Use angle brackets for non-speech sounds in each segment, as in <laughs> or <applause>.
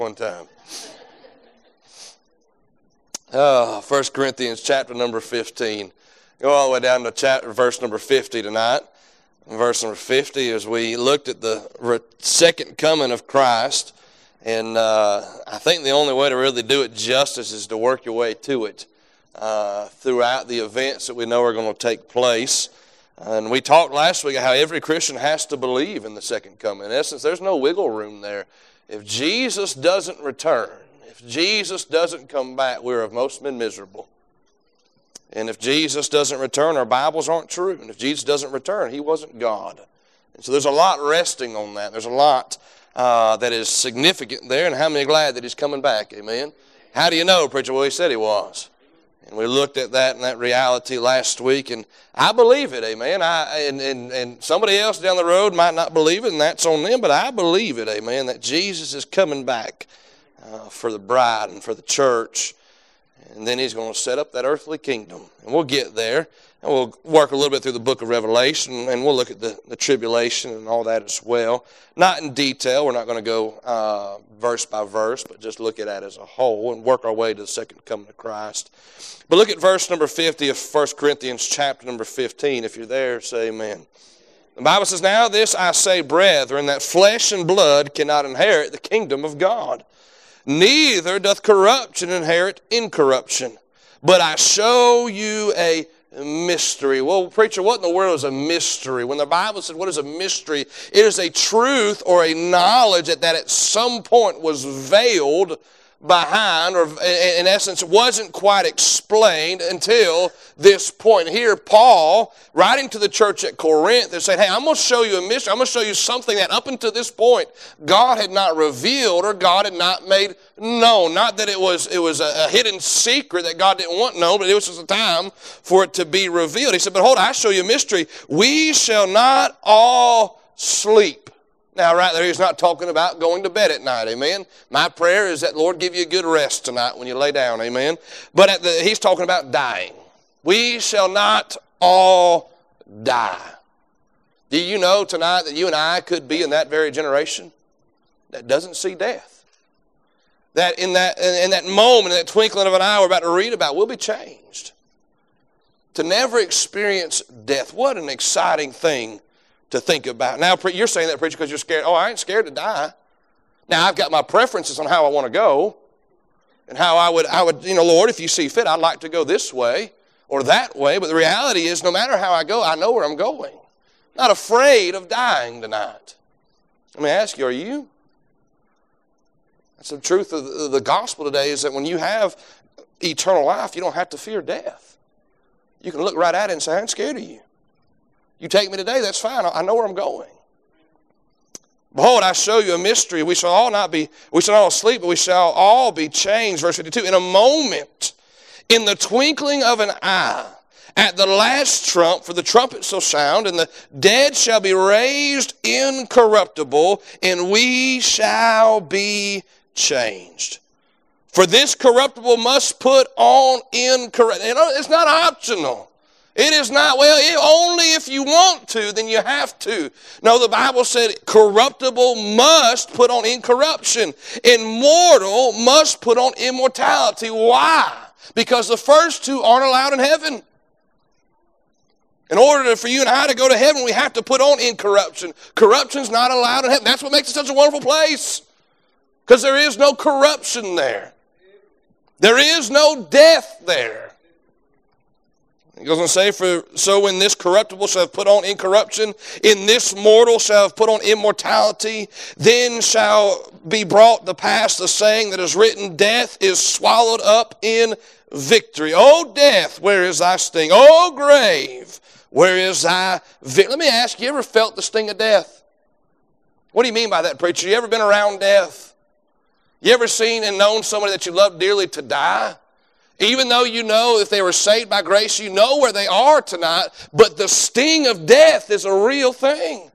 one time. Uh, 1 Corinthians chapter number 15. Go all the way down to chapter, verse number 50 tonight. Verse number 50 as we looked at the second coming of Christ. And uh, I think the only way to really do it justice is to work your way to it uh, throughout the events that we know are going to take place. And we talked last week how every Christian has to believe in the second coming. In essence, there's no wiggle room there. If Jesus doesn't return, if Jesus doesn't come back, we're of most men miserable. And if Jesus doesn't return, our Bibles aren't true. And if Jesus doesn't return, He wasn't God. And so there's a lot resting on that. There's a lot uh, that is significant there. And how many glad that He's coming back? Amen. How do you know, preacher? Well, He said He was. And we looked at that and that reality last week, and I believe it, amen. I, and, and, and somebody else down the road might not believe it, and that's on them, but I believe it, amen, that Jesus is coming back uh, for the bride and for the church. And then he's going to set up that earthly kingdom. And we'll get there. And we'll work a little bit through the book of Revelation, and we'll look at the, the tribulation and all that as well. Not in detail. We're not going to go uh, verse by verse, but just look at that as a whole and work our way to the second coming of Christ. But look at verse number 50 of 1 Corinthians chapter number 15. If you're there, say amen. The Bible says, Now this I say, brethren, that flesh and blood cannot inherit the kingdom of God, neither doth corruption inherit incorruption. But I show you a mystery. Well, preacher, what in the world is a mystery? When the Bible says what is a mystery, it is a truth or a knowledge that, that at some point was veiled behind, or in essence, wasn't quite explained until this point. Here, Paul, writing to the church at Corinth, is saying, Hey, I'm going to show you a mystery. I'm going to show you something that up until this point, God had not revealed or God had not made known. Not that it was, it was a, a hidden secret that God didn't want known, but it was just a time for it to be revealed. He said, But hold I show you a mystery. We shall not all sleep. Now, right there, he's not talking about going to bed at night, amen. My prayer is that Lord give you a good rest tonight when you lay down, amen. But the, he's talking about dying. We shall not all die. Do you know tonight that you and I could be in that very generation that doesn't see death? That in that, in that moment, in that twinkling of an eye we're about to read about, we'll be changed. To never experience death. What an exciting thing to think about. Now, you're saying that, preacher, because you're scared. Oh, I ain't scared to die. Now, I've got my preferences on how I want to go and how I would, I would, you know, Lord, if you see fit, I'd like to go this way or that way. But the reality is, no matter how I go, I know where I'm going. Not afraid of dying tonight. Let me ask you, are you? That's the truth of the gospel today is that when you have eternal life, you don't have to fear death. You can look right at it and say, I'm scared of you. You take me today, that's fine. I know where I'm going. Behold, I show you a mystery. We shall all not be, we shall all sleep, but we shall all be changed. Verse 52. In a moment, in the twinkling of an eye, at the last trump, for the trumpet shall sound, and the dead shall be raised incorruptible, and we shall be changed. For this corruptible must put on incorruptible. Uh, know, it's not optional. It is not, well, only if you want to, then you have to. No, the Bible said corruptible must put on incorruption, immortal must put on immortality. Why? Because the first two aren't allowed in heaven. In order for you and I to go to heaven, we have to put on incorruption. Corruption's not allowed in heaven. That's what makes it such a wonderful place. Because there is no corruption there. There is no death there. He goes on to say, For so when this corruptible shall have put on incorruption, in this mortal shall have put on immortality, then shall be brought to pass the saying that is written, Death is swallowed up in victory. O death, where is thy sting? O grave, where is thy victory? Let me ask you, you ever felt the sting of death? What do you mean by that, preacher? You ever been around death? You ever seen and known somebody that you love dearly to die? Even though you know if they were saved by grace, you know where they are tonight, but the sting of death is a real thing.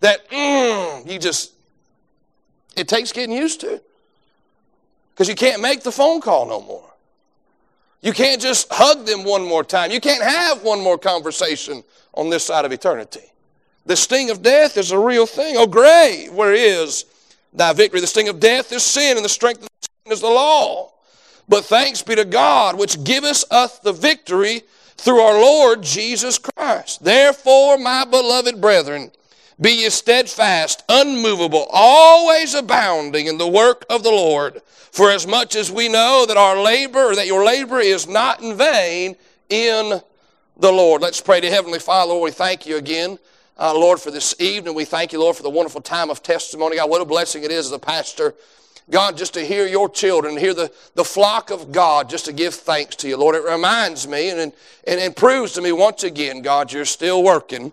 That mm, you just, it takes getting used to. Because you can't make the phone call no more. You can't just hug them one more time. You can't have one more conversation on this side of eternity. The sting of death is a real thing. Oh, grave, where is Thy victory, the sting of death is sin, and the strength of sin is the law. But thanks be to God, which giveth us the victory through our Lord Jesus Christ. Therefore, my beloved brethren, be ye steadfast, unmovable, always abounding in the work of the Lord. For as much as we know that our labor, or that your labor is not in vain in the Lord. Let's pray to Heavenly Father. Lord, we thank you again, uh, Lord, for this evening. We thank you, Lord, for the wonderful time of testimony. God, what a blessing it is as a pastor. God, just to hear your children, hear the, the flock of God, just to give thanks to you, Lord. It reminds me and, and, and proves to me once again, God, you're still working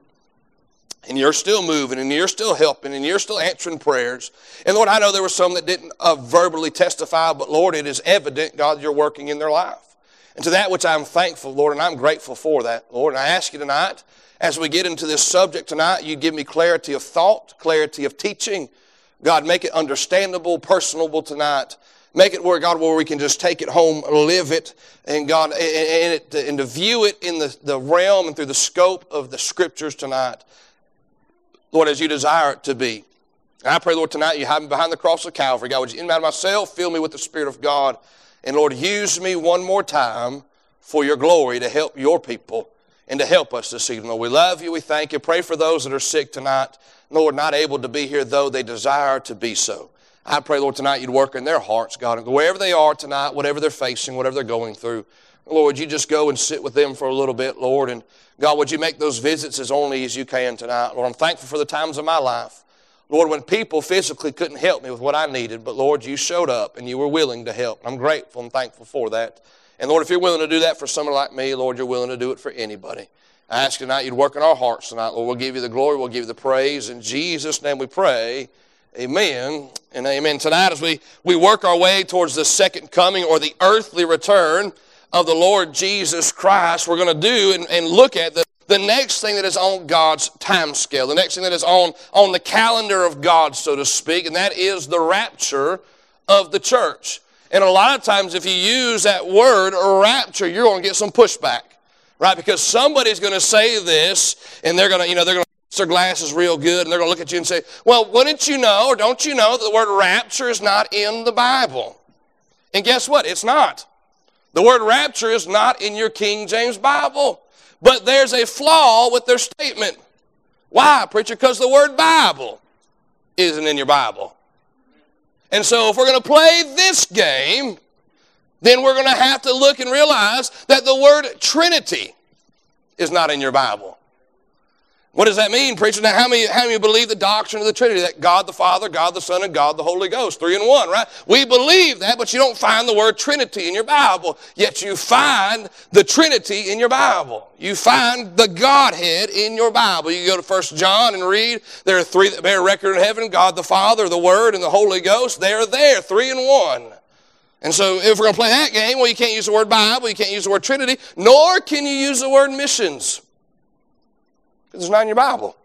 and you're still moving and you're still helping and you're still answering prayers. And Lord, I know there were some that didn't uh, verbally testify, but Lord, it is evident, God, you're working in their life. And to that which I'm thankful, Lord, and I'm grateful for that, Lord. And I ask you tonight, as we get into this subject tonight, you give me clarity of thought, clarity of teaching. God, make it understandable, personable tonight. Make it where, God, where we can just take it home, live it, and God, and, and, and to view it in the, the realm and through the scope of the scriptures tonight. Lord, as you desire it to be. And I pray, Lord, tonight you have me behind the cross of Calvary. God, would you in of myself, fill me with the Spirit of God. And Lord, use me one more time for your glory to help your people and to help us this evening. Lord, we love you. We thank you. Pray for those that are sick tonight. Lord, not able to be here, though they desire to be so. I pray, Lord, tonight you'd work in their hearts, God, and wherever they are tonight, whatever they're facing, whatever they're going through, Lord, you just go and sit with them for a little bit, Lord, and God, would you make those visits as only as you can tonight? Lord, I'm thankful for the times of my life. Lord, when people physically couldn't help me with what I needed, but Lord, you showed up and you were willing to help. I'm grateful and thankful for that. And Lord, if you're willing to do that for someone like me, Lord, you're willing to do it for anybody. I ask tonight you'd work in our hearts tonight. Lord, we'll give you the glory, we'll give you the praise. In Jesus' name we pray. Amen and amen. Tonight, as we, we work our way towards the second coming or the earthly return of the Lord Jesus Christ, we're going to do and, and look at the, the next thing that is on God's time scale, the next thing that is on, on the calendar of God, so to speak, and that is the rapture of the church. And a lot of times, if you use that word rapture, you're going to get some pushback, right? Because somebody's going to say this, and they're going to, you know, they're going to their glasses real good, and they're going to look at you and say, Well, wouldn't you know, or don't you know, that the word rapture is not in the Bible? And guess what? It's not. The word rapture is not in your King James Bible. But there's a flaw with their statement. Why, preacher? Because the word Bible isn't in your Bible. And so if we're going to play this game, then we're going to have to look and realize that the word Trinity is not in your Bible. What does that mean, preacher? Now, how many, how many believe the doctrine of the Trinity? That God the Father, God the Son, and God the Holy Ghost, three in one, right? We believe that, but you don't find the word Trinity in your Bible. Yet you find the Trinity in your Bible. You find the Godhead in your Bible. You go to First John and read, there are three that bear record in heaven, God the Father, the Word, and the Holy Ghost. They are there, three in one. And so if we're going to play that game, well, you can't use the word Bible, you can't use the word Trinity, nor can you use the word missions. Because it's not in your Bible.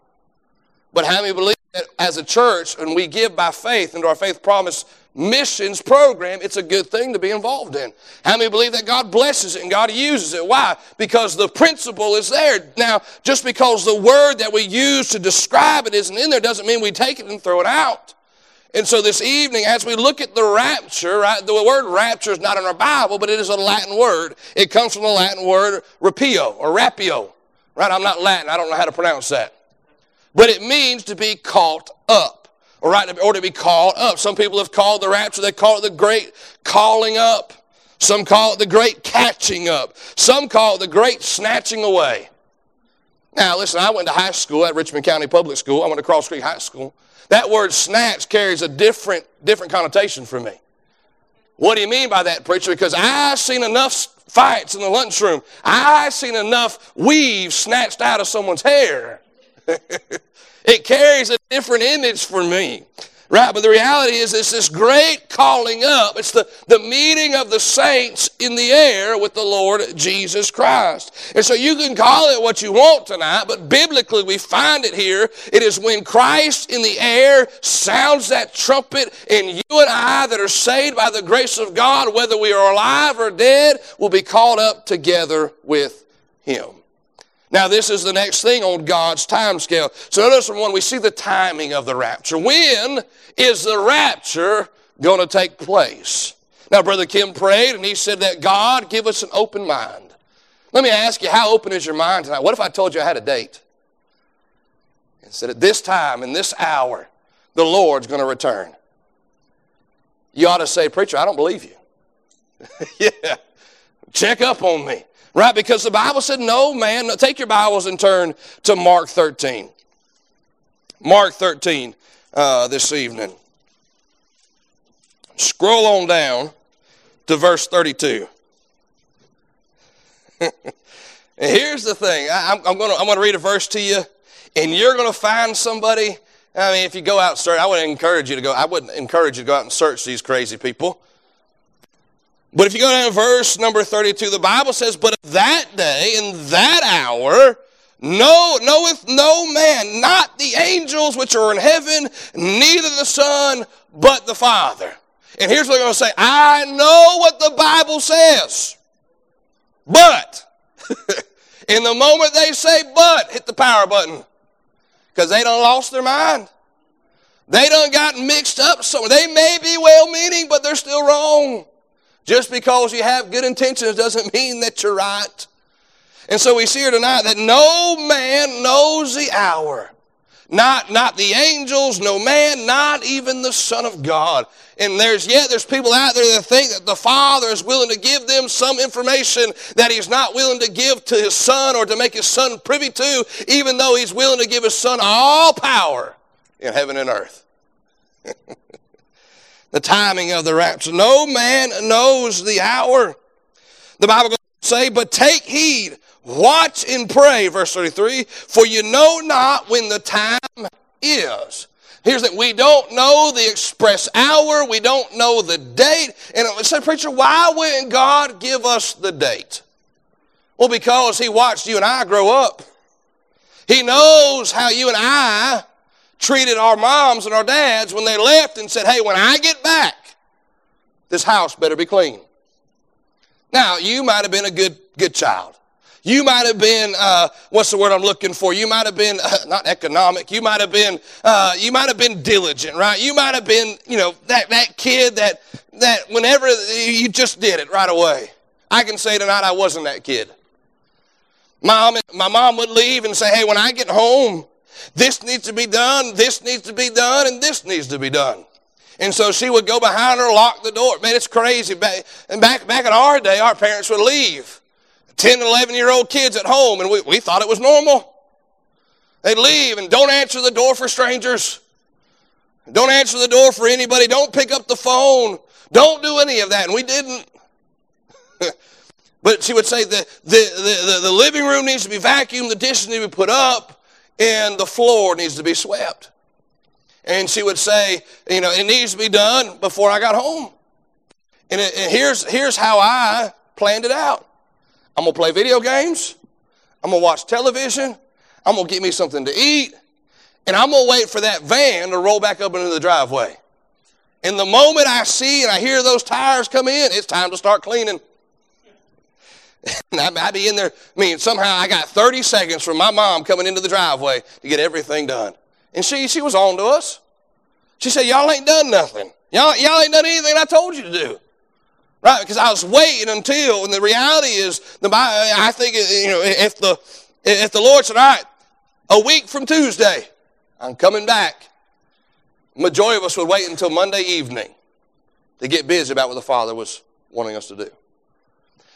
But how many believe that as a church, and we give by faith into our faith promise missions program, it's a good thing to be involved in? How many believe that God blesses it and God uses it? Why? Because the principle is there. Now, just because the word that we use to describe it isn't in there doesn't mean we take it and throw it out. And so this evening, as we look at the rapture, right, the word rapture is not in our Bible, but it is a Latin word. It comes from the Latin word rapio or rapio. Right? I'm not Latin. I don't know how to pronounce that. But it means to be caught up. Or, right, or to be called up. Some people have called the rapture, they call it the great calling up. Some call it the great catching up. Some call it the great snatching away. Now, listen, I went to high school at Richmond County Public School. I went to Cross Creek High School. That word snatch carries a different, different connotation for me. What do you mean by that, preacher? Because I've seen enough fights in the lunchroom. I've seen enough weave snatched out of someone's hair. <laughs> it carries a different image for me. Right, but the reality is it's this great calling up. It's the, the meeting of the saints in the air with the Lord Jesus Christ. And so you can call it what you want tonight, but biblically we find it here. It is when Christ in the air sounds that trumpet, and you and I that are saved by the grace of God, whether we are alive or dead, will be called up together with Him. Now, this is the next thing on God's time scale. So notice from one, we see the timing of the rapture. When is the rapture going to take place? Now, Brother Kim prayed and he said that God give us an open mind. Let me ask you, how open is your mind tonight? What if I told you I had a date? And said, at this time, in this hour, the Lord's going to return. You ought to say, Preacher, I don't believe you. <laughs> yeah. Check up on me. Right? Because the Bible said, no, man. No, take your Bibles and turn to Mark 13. Mark 13 uh, this evening. Scroll on down to verse 32. <laughs> and here's the thing I, am going to read a verse to you, and you're going to find somebody. I mean, if you go out and search, I wouldn't encourage you to go. I wouldn't encourage you to go out and search these crazy people. But if you go down to verse number 32, the Bible says, But that day, in that hour, no, knoweth no man, not the angels which are in heaven, neither the Son, but the Father. And here's what they're going to say I know what the Bible says. But, <laughs> in the moment they say but, hit the power button. Because they done lost their mind. They done gotten mixed up somewhere. They may be well meaning, but they're still wrong. Just because you have good intentions doesn't mean that you're right. And so we see here tonight that no man knows the hour. Not, not the angels, no man, not even the Son of God. And there's yet there's people out there that think that the Father is willing to give them some information that He's not willing to give to His Son or to make His Son privy to, even though He's willing to give His Son all power in heaven and earth. <laughs> the timing of the rapture. No man knows the hour. The Bible goes say, but take heed, watch and pray, verse 33, for you know not when the time is. Here's that we don't know the express hour, we don't know the date. And I said, preacher, why wouldn't God give us the date? Well, because He watched you and I grow up. He knows how you and I treated our moms and our dads when they left and said, hey, when I get back, this house better be clean. Now, you might have been a good, good child. You might have been, uh, what's the word I'm looking for? You might have been uh, not economic. You might have been, uh, you might have been diligent, right? You might have been, you know, that, that kid that, that whenever you just did it right away. I can say tonight I wasn't that kid. Mom, my mom would leave and say, hey, when I get home, this needs to be done, this needs to be done, and this needs to be done. And so she would go behind her, lock the door. Man, it's crazy. And back, back in our day, our parents would leave 10 11 year old kids at home, and we, we thought it was normal. They'd leave and don't answer the door for strangers. Don't answer the door for anybody. Don't pick up the phone. Don't do any of that. And we didn't. <laughs> but she would say the, the, the, the, living room needs to be vacuumed, the dishes need to be put up, and the floor needs to be swept. And she would say, you know, it needs to be done before I got home. And, it, and here's, here's how I planned it out I'm going to play video games, I'm going to watch television, I'm going to get me something to eat, and I'm going to wait for that van to roll back up into the driveway. And the moment I see and I hear those tires come in, it's time to start cleaning. <laughs> I'd be in there. I mean, somehow I got 30 seconds from my mom coming into the driveway to get everything done. And she, she was on to us. She said, Y'all ain't done nothing. Y'all, y'all ain't done anything I told you to do. Right? Because I was waiting until, and the reality is, the I think, you know, if the, if the Lord said, All right, a week from Tuesday, I'm coming back, majority of us would wait until Monday evening to get busy about what the Father was wanting us to do.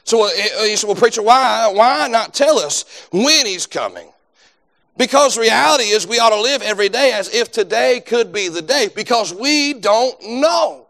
So uh, eh, eh, he said, well, preacher, why, why not tell us when he's coming? Because reality is we ought to live every day as if today could be the day because we don't know.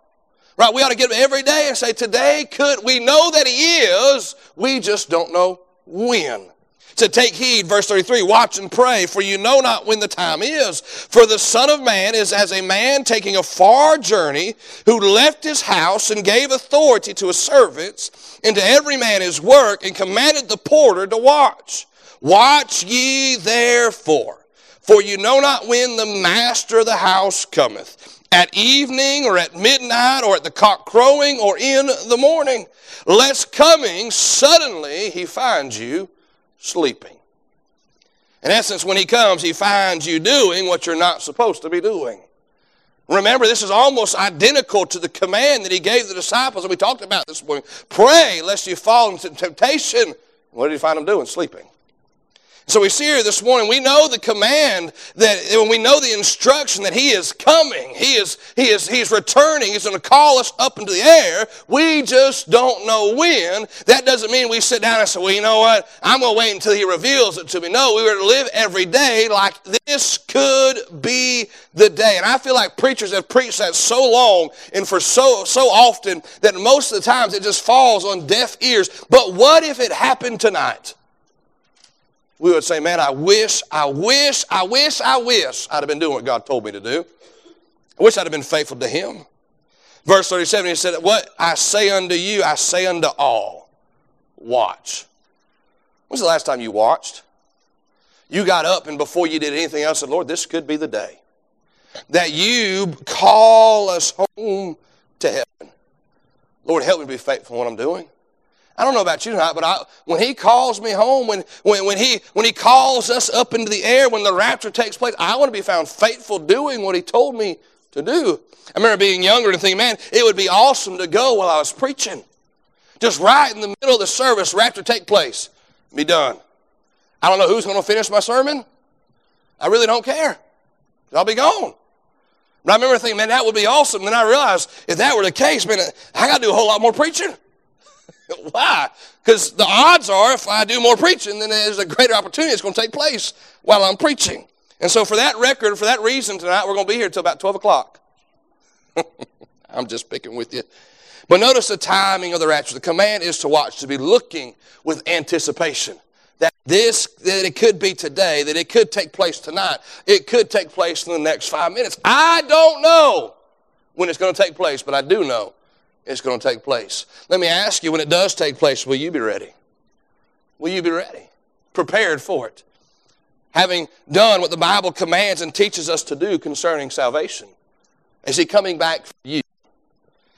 Right? We ought to get up every day and say, today could, we know that he is, we just don't know when. To take heed, verse 33, watch and pray, for you know not when the time is. For the Son of Man is as a man taking a far journey, who left his house and gave authority to his servants, and to every man his work, and commanded the porter to watch. Watch ye therefore, for you know not when the master of the house cometh, at evening or at midnight or at the cock crowing or in the morning, lest coming suddenly he finds you sleeping. In essence, when he comes, he finds you doing what you're not supposed to be doing. Remember, this is almost identical to the command that he gave the disciples that we talked about this morning. Pray lest you fall into temptation. What did he find them doing? Sleeping. So we see here this morning, we know the command that when we know the instruction that he is coming, he is, he is, he's returning, he's going to call us up into the air. We just don't know when. That doesn't mean we sit down and say, well, you know what? I'm going to wait until he reveals it to me. No, we were to live every day like this could be the day. And I feel like preachers have preached that so long and for so, so often that most of the times it just falls on deaf ears. But what if it happened tonight? We would say, Man, I wish, I wish, I wish, I wish I'd have been doing what God told me to do. I wish I'd have been faithful to Him. Verse 37, he said, What I say unto you, I say unto all. Watch. When's the last time you watched? You got up and before you did anything else said, Lord, this could be the day that you call us home to heaven. Lord, help me be faithful in what I'm doing. I don't know about you tonight, but I, when he calls me home, when, when, when, he, when he calls us up into the air, when the rapture takes place, I want to be found faithful doing what he told me to do. I remember being younger and thinking, man, it would be awesome to go while I was preaching. Just right in the middle of the service, rapture take place, be done. I don't know who's going to finish my sermon. I really don't care. I'll be gone. But I remember thinking, man, that would be awesome. Then I realized if that were the case, man, I got to do a whole lot more preaching. <laughs> Why? Because the odds are if I do more preaching, then there's a greater opportunity that's going to take place while I'm preaching. And so, for that record, for that reason, tonight we're going to be here until about 12 o'clock. <laughs> I'm just picking with you. But notice the timing of the rapture. The command is to watch, to be looking with anticipation. That this, that it could be today, that it could take place tonight, it could take place in the next five minutes. I don't know when it's going to take place, but I do know it's going to take place. Let me ask you, when it does take place, will you be ready? Will you be ready? Prepared for it. Having done what the Bible commands and teaches us to do concerning salvation. Is he coming back for you?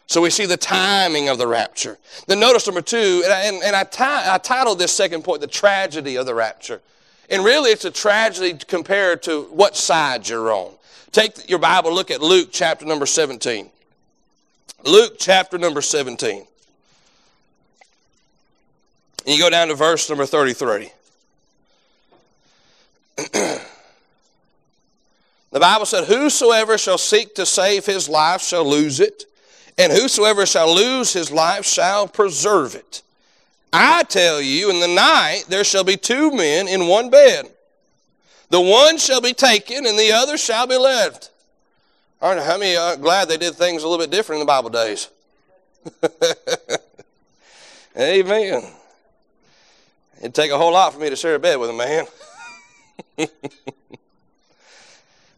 So we see the timing of the rapture. Then notice number two, and, I, and, and I, t- I titled this second point, The Tragedy of the Rapture. And really, it's a tragedy compared to what side you're on. Take your Bible, look at Luke chapter number 17. Luke chapter number 17. And you go down to verse number 33. <clears throat> the Bible said, Whosoever shall seek to save his life shall lose it, and whosoever shall lose his life shall preserve it. I tell you, in the night there shall be two men in one bed. The one shall be taken, and the other shall be left. Aren't how many are glad they did things a little bit different in the Bible days? <laughs> Amen. It'd take a whole lot for me to share a bed with a man. <laughs> but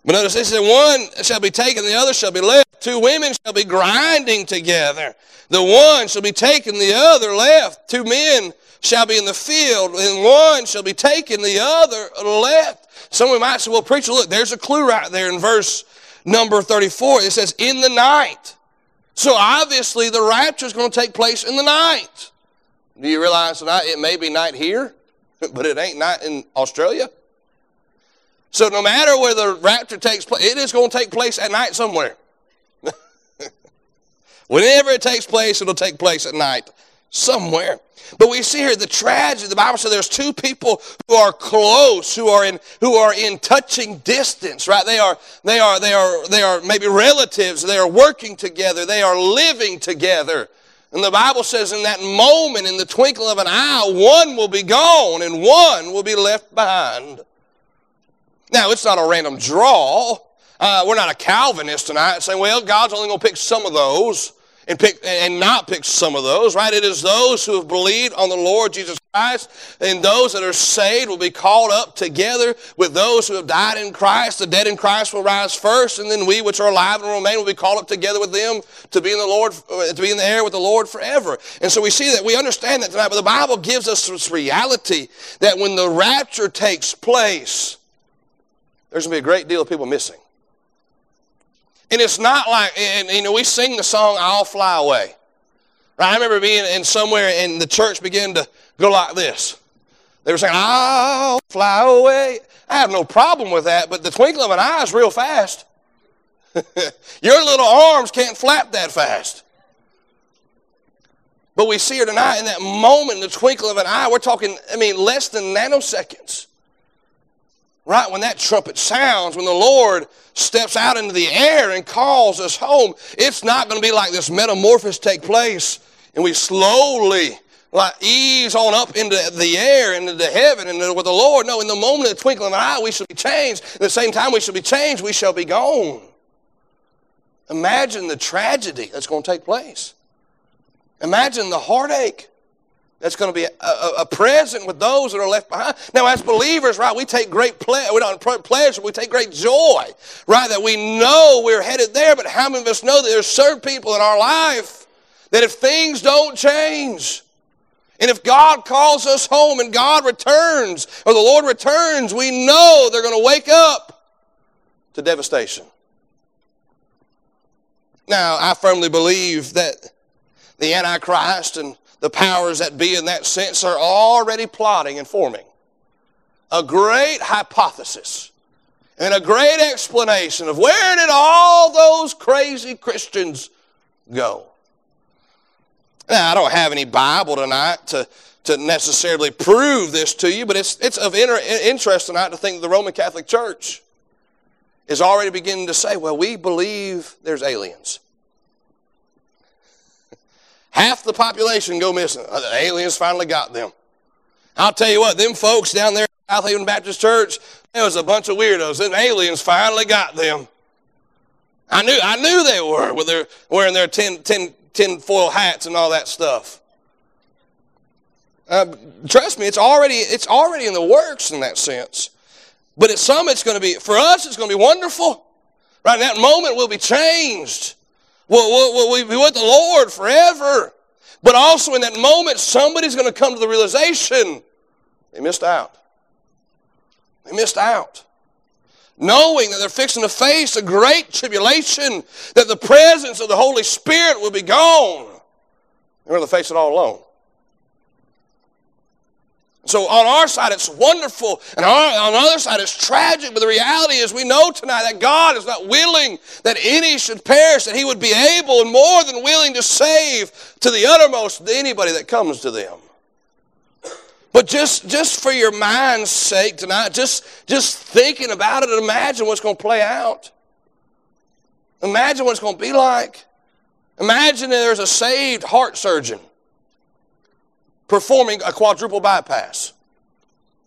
notice this said, one shall be taken, the other shall be left. Two women shall be grinding together. The one shall be taken, the other left. Two men shall be in the field, and one shall be taken, the other left. Some might say, well, preacher, look, there's a clue right there in verse number 34. It says, in the night. So obviously the rapture is going to take place in the night. Do you realize tonight it may be night here, <laughs> but it ain't night in Australia? So no matter where the rapture takes place, it is going to take place at night somewhere. <laughs> Whenever it takes place, it'll take place at night somewhere. But we see here the tragedy. The Bible says there's two people who are close, who are in who are in touching distance, right? They are they are they are they are maybe relatives. They are working together. They are living together. And the Bible says in that moment, in the twinkle of an eye, one will be gone and one will be left behind. Now, it's not a random draw. Uh, we're not a Calvinist tonight saying, well, God's only going to pick some of those and pick and not pick some of those, right? It is those who have believed on the Lord Jesus Christ, and those that are saved will be called up together with those who have died in Christ. The dead in Christ will rise first, and then we which are alive and remain will be called up together with them to be in the Lord, uh, to be in the air with the Lord forever. And so we see that we understand that tonight, but the Bible gives us this reality that when the rapture takes place, there's going to be a great deal of people missing. And it's not like, and you know, we sing the song, I'll fly away. Right? I remember being in somewhere and the church began to go like this. They were saying, I'll fly away. I have no problem with that, but the twinkle of an eye is real fast. <laughs> Your little arms can't flap that fast. But we see her tonight in that moment, in the twinkle of an eye. We're talking, I mean, less than nanoseconds. Right when that trumpet sounds, when the Lord steps out into the air and calls us home, it's not going to be like this metamorphosis take place and we slowly like ease on up into the air into the heaven and with the Lord. No, in the moment of the twinkling of an eye, we shall be changed. At the same time we shall be changed, we shall be gone. Imagine the tragedy that's going to take place. Imagine the heartache that's going to be a, a, a, present with those that are left behind. Now, as believers, right, we take great pleasure. We don't pleasure. We take great joy, right, that we know we're headed there. But how many of us know that there's certain people in our life that if things don't change, and if God calls us home and God returns, or the Lord returns, we know they're going to wake up to devastation. Now, I firmly believe that the Antichrist and the powers that be in that sense are already plotting and forming a great hypothesis and a great explanation of where did all those crazy Christians go. Now, I don't have any Bible tonight to, to necessarily prove this to you, but it's, it's of inter, interest tonight to think the Roman Catholic Church is already beginning to say, well, we believe there's aliens. Half the population go missing. Uh, the aliens finally got them. I'll tell you what, them folks down there at South Haven Baptist Church, there was a bunch of weirdos. Them aliens finally got them. I knew, I knew they were with their, wearing their tin, tin, tin foil hats and all that stuff. Uh, trust me, it's already, it's already in the works in that sense. But at some, it's going to be, for us, it's going to be wonderful. Right in that moment, we'll be changed. We'll, we'll, be with the Lord forever. But also in that moment, somebody's going to come to the realization they missed out. They missed out knowing that they're fixing to face a great tribulation, that the presence of the Holy Spirit will be gone. They're going to face it all alone. So on our side, it's wonderful, and on the other side, it's tragic. But the reality is, we know tonight that God is not willing that any should perish, that He would be able and more than willing to save to the uttermost anybody that comes to them. But just, just for your mind's sake tonight, just, just thinking about it imagine what's going to play out. Imagine what it's going to be like. Imagine there's a saved heart surgeon performing a quadruple bypass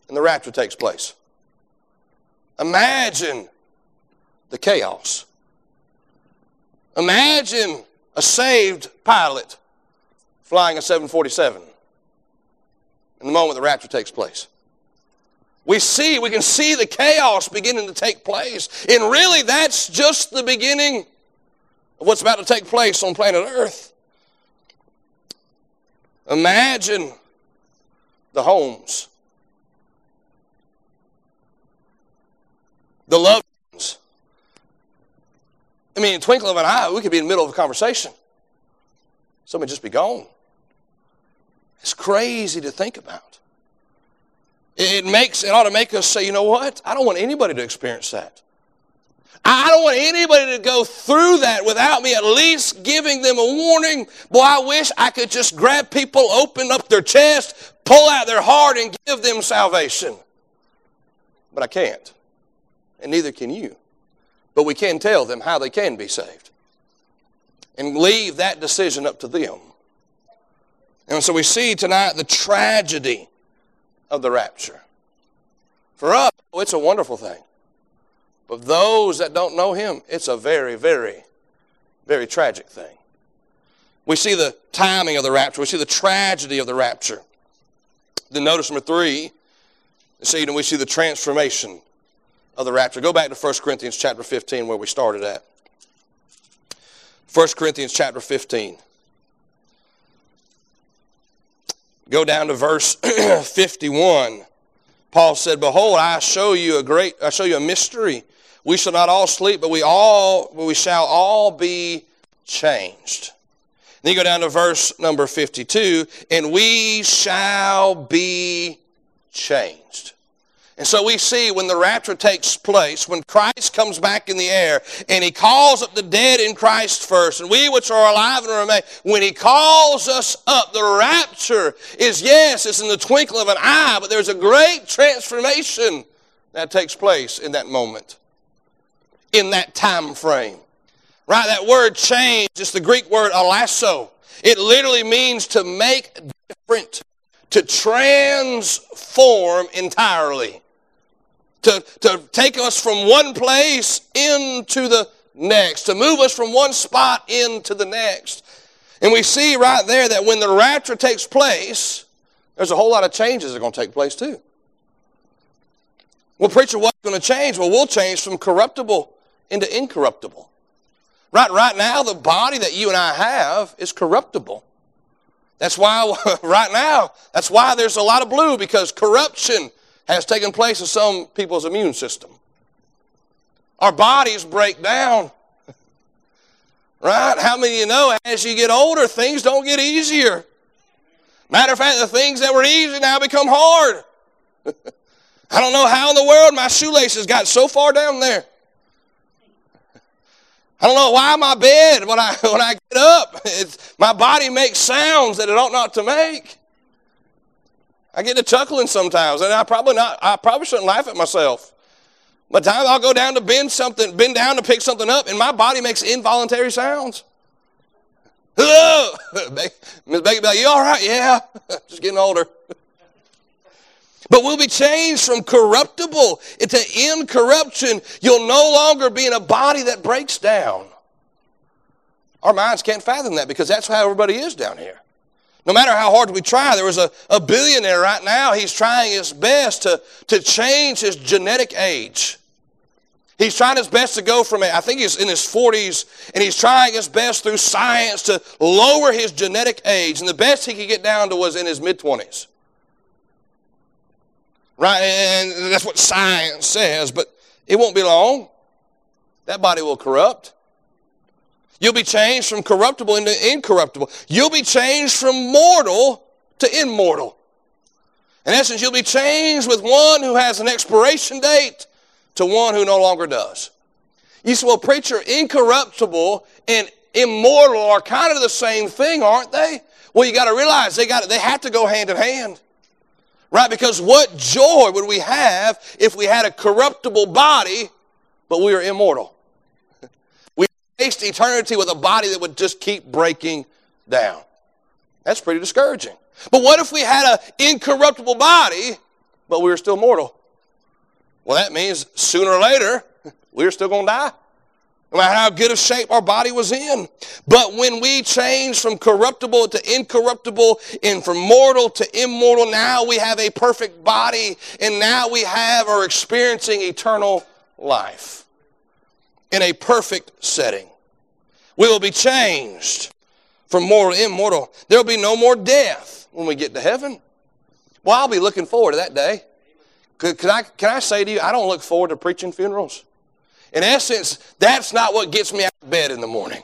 and the rapture takes place. Imagine the chaos. Imagine a saved pilot flying a 747 in the moment the rapture takes place. We see, we can see the chaos beginning to take place. And really, that's just the beginning of what's about to take place on planet Earth. Imagine the homes, the loved ones. I mean, in twinkle of an eye, we could be in the middle of a conversation. Somebody just be gone. It's crazy to think about. It makes it ought to make us say, you know what? I don't want anybody to experience that. I don't want anybody to go through that without me at least giving them a warning. Boy, I wish I could just grab people, open up their chest, pull out their heart, and give them salvation. But I can't. And neither can you. But we can tell them how they can be saved. And leave that decision up to them. And so we see tonight the tragedy of the rapture. For us, oh, it's a wonderful thing. But those that don't know Him, it's a very, very, very tragic thing. We see the timing of the rapture. We see the tragedy of the rapture. Then notice number three, see, we see the transformation of the rapture. Go back to 1 Corinthians chapter 15 where we started at. 1 Corinthians chapter 15. Go down to verse <clears throat> 51. Paul said, Behold, I show you a great, I show you a mystery. We shall not all sleep, but we all, we shall all be changed. Then you go down to verse number 52, and we shall be changed. And so we see when the rapture takes place, when Christ comes back in the air and he calls up the dead in Christ first, and we which are alive and remain, when he calls us up, the rapture is, yes, it's in the twinkle of an eye, but there's a great transformation that takes place in that moment, in that time frame. Right? That word change is the Greek word alasso. It literally means to make different, to transform entirely to, to take us from one place into the next, to move us from one spot into the next. And we see right there that when the rapture takes place, there's a whole lot of changes that are going to take place too. Well, preacher, what's going to change? Well, we'll change from corruptible into incorruptible. Right, right now, the body that you and I have is corruptible. That's why, <laughs> right now, that's why there's a lot of blue because corruption has taken place in some people's immune system. Our bodies break down. <laughs> Right? How many of you know as you get older, things don't get easier? Matter of fact, the things that were easy now become hard. <laughs> I don't know how in the world my shoelaces got so far down there. I don't know why my bed, when I, <laughs> when I get up, it's, my body makes sounds that it ought not to make. I get to chuckling sometimes, and I probably not. I probably shouldn't laugh at myself. The time I'll go down to bend something, bend down to pick something up, and my body makes involuntary sounds. <laughs> Miss Becky, you all right? Yeah, <laughs> just getting older. But we'll be changed from corruptible into incorruption. You'll no longer be in a body that breaks down. Our minds can't fathom that because that's how everybody is down here. No matter how hard we try, there was a, a billionaire right now, he's trying his best to, to change his genetic age. He's trying his best to go from, I think he's in his 40s, and he's trying his best through science to lower his genetic age. And the best he could get down to was in his mid 20s. Right? And that's what science says, but it won't be long. That body will corrupt. You'll be changed from corruptible into incorruptible. You'll be changed from mortal to immortal. In essence, you'll be changed with one who has an expiration date to one who no longer does. You say, well, preacher, incorruptible and immortal are kind of the same thing, aren't they? Well, you got to realize they got they have to go hand in hand. Right? Because what joy would we have if we had a corruptible body, but we are immortal? <laughs> We faced eternity with a body that would just keep breaking down. That's pretty discouraging. But what if we had an incorruptible body, but we were still mortal? Well, that means sooner or later, <laughs> we are still going to die. Matter how good of shape our body was in. But when we change from corruptible to incorruptible and from mortal to immortal, now we have a perfect body and now we have or experiencing eternal life in a perfect setting. We will be changed from mortal to immortal. There will be no more death when we get to heaven. Well, I'll be looking forward to that day. Can I, can I say to you, I don't look forward to preaching funerals. In essence, that's not what gets me out of bed in the morning.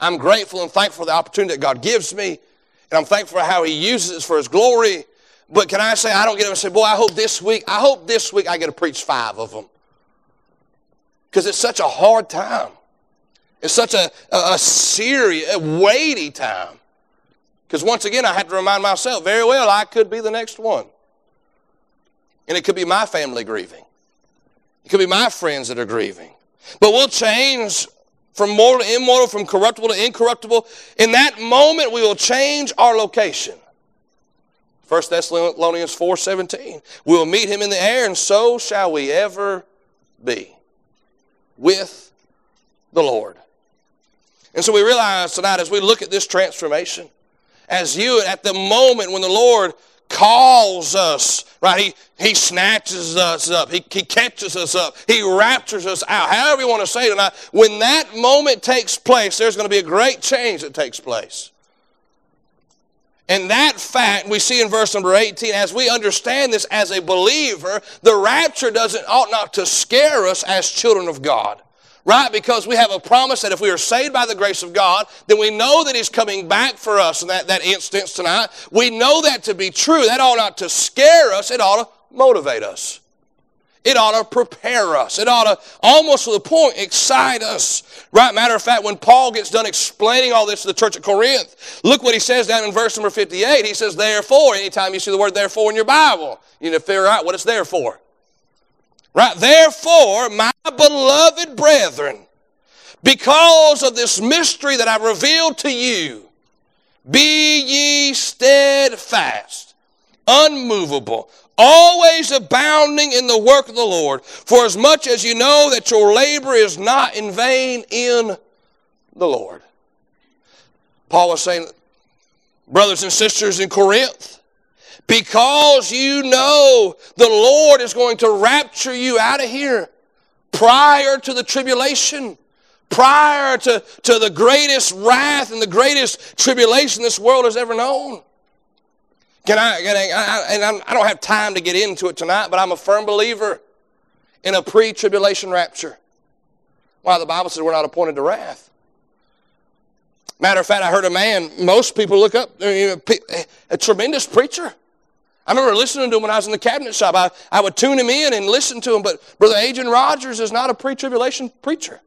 I'm grateful and thankful for the opportunity that God gives me, and I'm thankful for how He uses it for His glory. But can I say, I don't get up and say, boy, I hope this week, I hope this week I get to preach five of them. Because it's such a hard time. It's such a, a, a serious, a weighty time. Because once again, I had to remind myself very well, I could be the next one. And it could be my family grieving, it could be my friends that are grieving. But we'll change from mortal to immortal, from corruptible to incorruptible. In that moment, we will change our location. 1 Thessalonians 4:17. We will meet him in the air, and so shall we ever be with the Lord. And so we realize tonight as we look at this transformation, as you, at the moment when the Lord calls us, right? He, he snatches us up. He, he catches us up. He raptures us out. However you want to say it tonight, when that moment takes place, there's going to be a great change that takes place. And that fact we see in verse number 18, as we understand this as a believer, the rapture doesn't ought not to scare us as children of God. Right? Because we have a promise that if we are saved by the grace of God, then we know that He's coming back for us in that, that instance tonight. We know that to be true. That ought not to scare us, it ought to motivate us. It ought to prepare us. It ought to, almost to the point, excite us. Right? Matter of fact, when Paul gets done explaining all this to the church at Corinth, look what he says down in verse number 58. He says, therefore, anytime you see the word therefore in your Bible, you need to figure out what it's there for. Right? Therefore, my beloved brethren, because of this mystery that I've revealed to you, be ye steadfast, unmovable, always abounding in the work of the Lord, for as much as you know that your labor is not in vain in the Lord. Paul was saying, brothers and sisters in Corinth, because you know the Lord is going to rapture you out of here prior to the tribulation, prior to, to the greatest wrath and the greatest tribulation this world has ever known. Can I, can I, I and I'm, I do not have time to get into it tonight, but I'm a firm believer in a pre tribulation rapture. Why the Bible says we're not appointed to wrath. Matter of fact, I heard a man, most people look up, a tremendous preacher. I remember listening to him when I was in the cabinet shop. I, I would tune him in and listen to him, but Brother Adrian Rogers is not a pre tribulation preacher.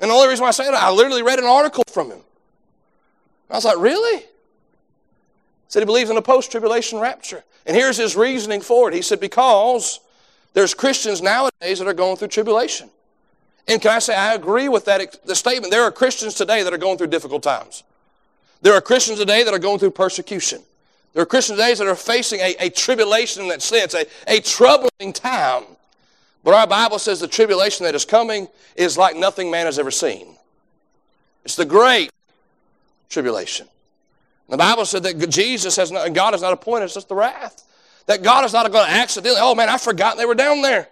And the only reason why I say that, I literally read an article from him. I was like, really? He said he believes in a post tribulation rapture. And here's his reasoning for it. He said, because there's Christians nowadays that are going through tribulation. And can I say, I agree with that the statement. There are Christians today that are going through difficult times. There are Christians today that are going through persecution. There are Christians today that are facing a, a tribulation in that sense, a, a troubling time. But our Bible says the tribulation that is coming is like nothing man has ever seen. It's the great tribulation. The Bible said that Jesus has not, God has not appointed us just the wrath. That God is not going to accidentally, oh man, I forgot they were down there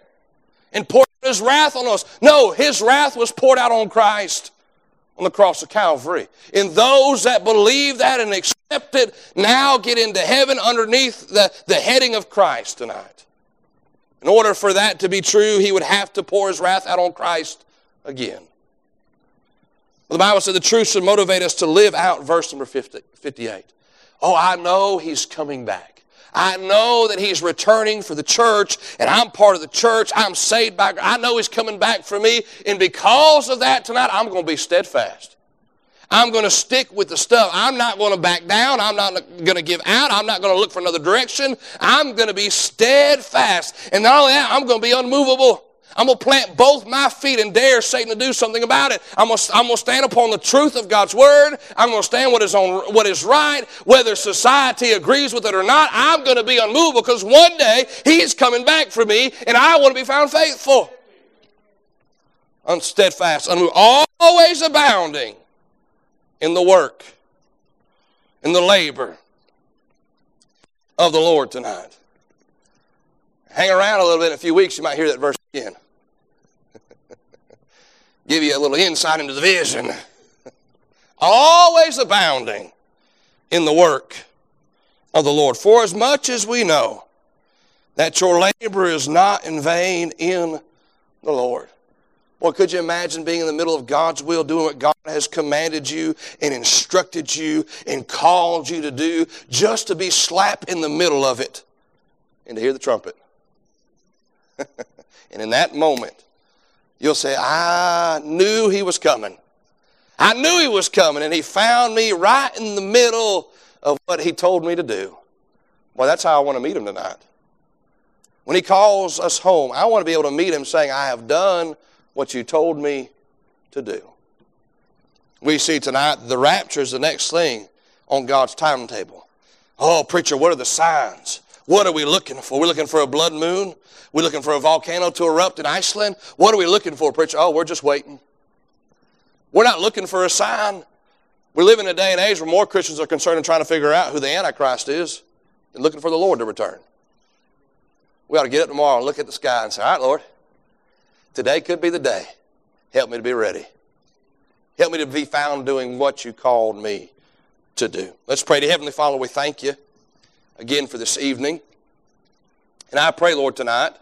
and poured his wrath on us. No, his wrath was poured out on Christ on the cross of Calvary. And those that believe that and accept it now get into heaven underneath the, the heading of Christ tonight. In order for that to be true, he would have to pour his wrath out on Christ again. Well, the Bible said the truth should motivate us to live out verse number 50, 58. Oh, I know He's coming back. I know that He's returning for the church, and I'm part of the church. I'm saved by God. I know He's coming back for me, and because of that tonight, I'm going to be steadfast. I'm going to stick with the stuff. I'm not going to back down. I'm not going to give out. I'm not going to look for another direction. I'm going to be steadfast. And not only that, I'm going to be unmovable. I'm going to plant both my feet and dare Satan to do something about it. I'm going, to, I'm going to stand upon the truth of God's word. I'm going to stand what is, on, what is right, whether society agrees with it or not. I'm going to be unmovable because one day He's coming back for me and I want to be found faithful. Unsteadfast, unmovable, always abounding in the work, in the labor of the Lord tonight. Hang around a little bit in a few weeks, you might hear that verse again. <laughs> Give you a little insight into the vision. <laughs> Always abounding in the work of the Lord. For as much as we know that your labor is not in vain in the Lord. Well, could you imagine being in the middle of God's will, doing what God has commanded you and instructed you and called you to do, just to be slap in the middle of it and to hear the trumpet? <laughs> and in that moment, you'll say, I knew he was coming. I knew he was coming, and he found me right in the middle of what he told me to do. Well, that's how I want to meet him tonight. When he calls us home, I want to be able to meet him saying, I have done what you told me to do. We see tonight the rapture is the next thing on God's timetable. Oh, preacher, what are the signs? What are we looking for? We're looking for a blood moon. We're looking for a volcano to erupt in Iceland. What are we looking for, preacher? Oh, we're just waiting. We're not looking for a sign. We live in a day and age where more Christians are concerned in trying to figure out who the Antichrist is and looking for the Lord to return. We ought to get up tomorrow and look at the sky and say, All right, Lord, today could be the day. Help me to be ready. Help me to be found doing what you called me to do. Let's pray to Heavenly Father. We thank you again for this evening. And I pray, Lord, tonight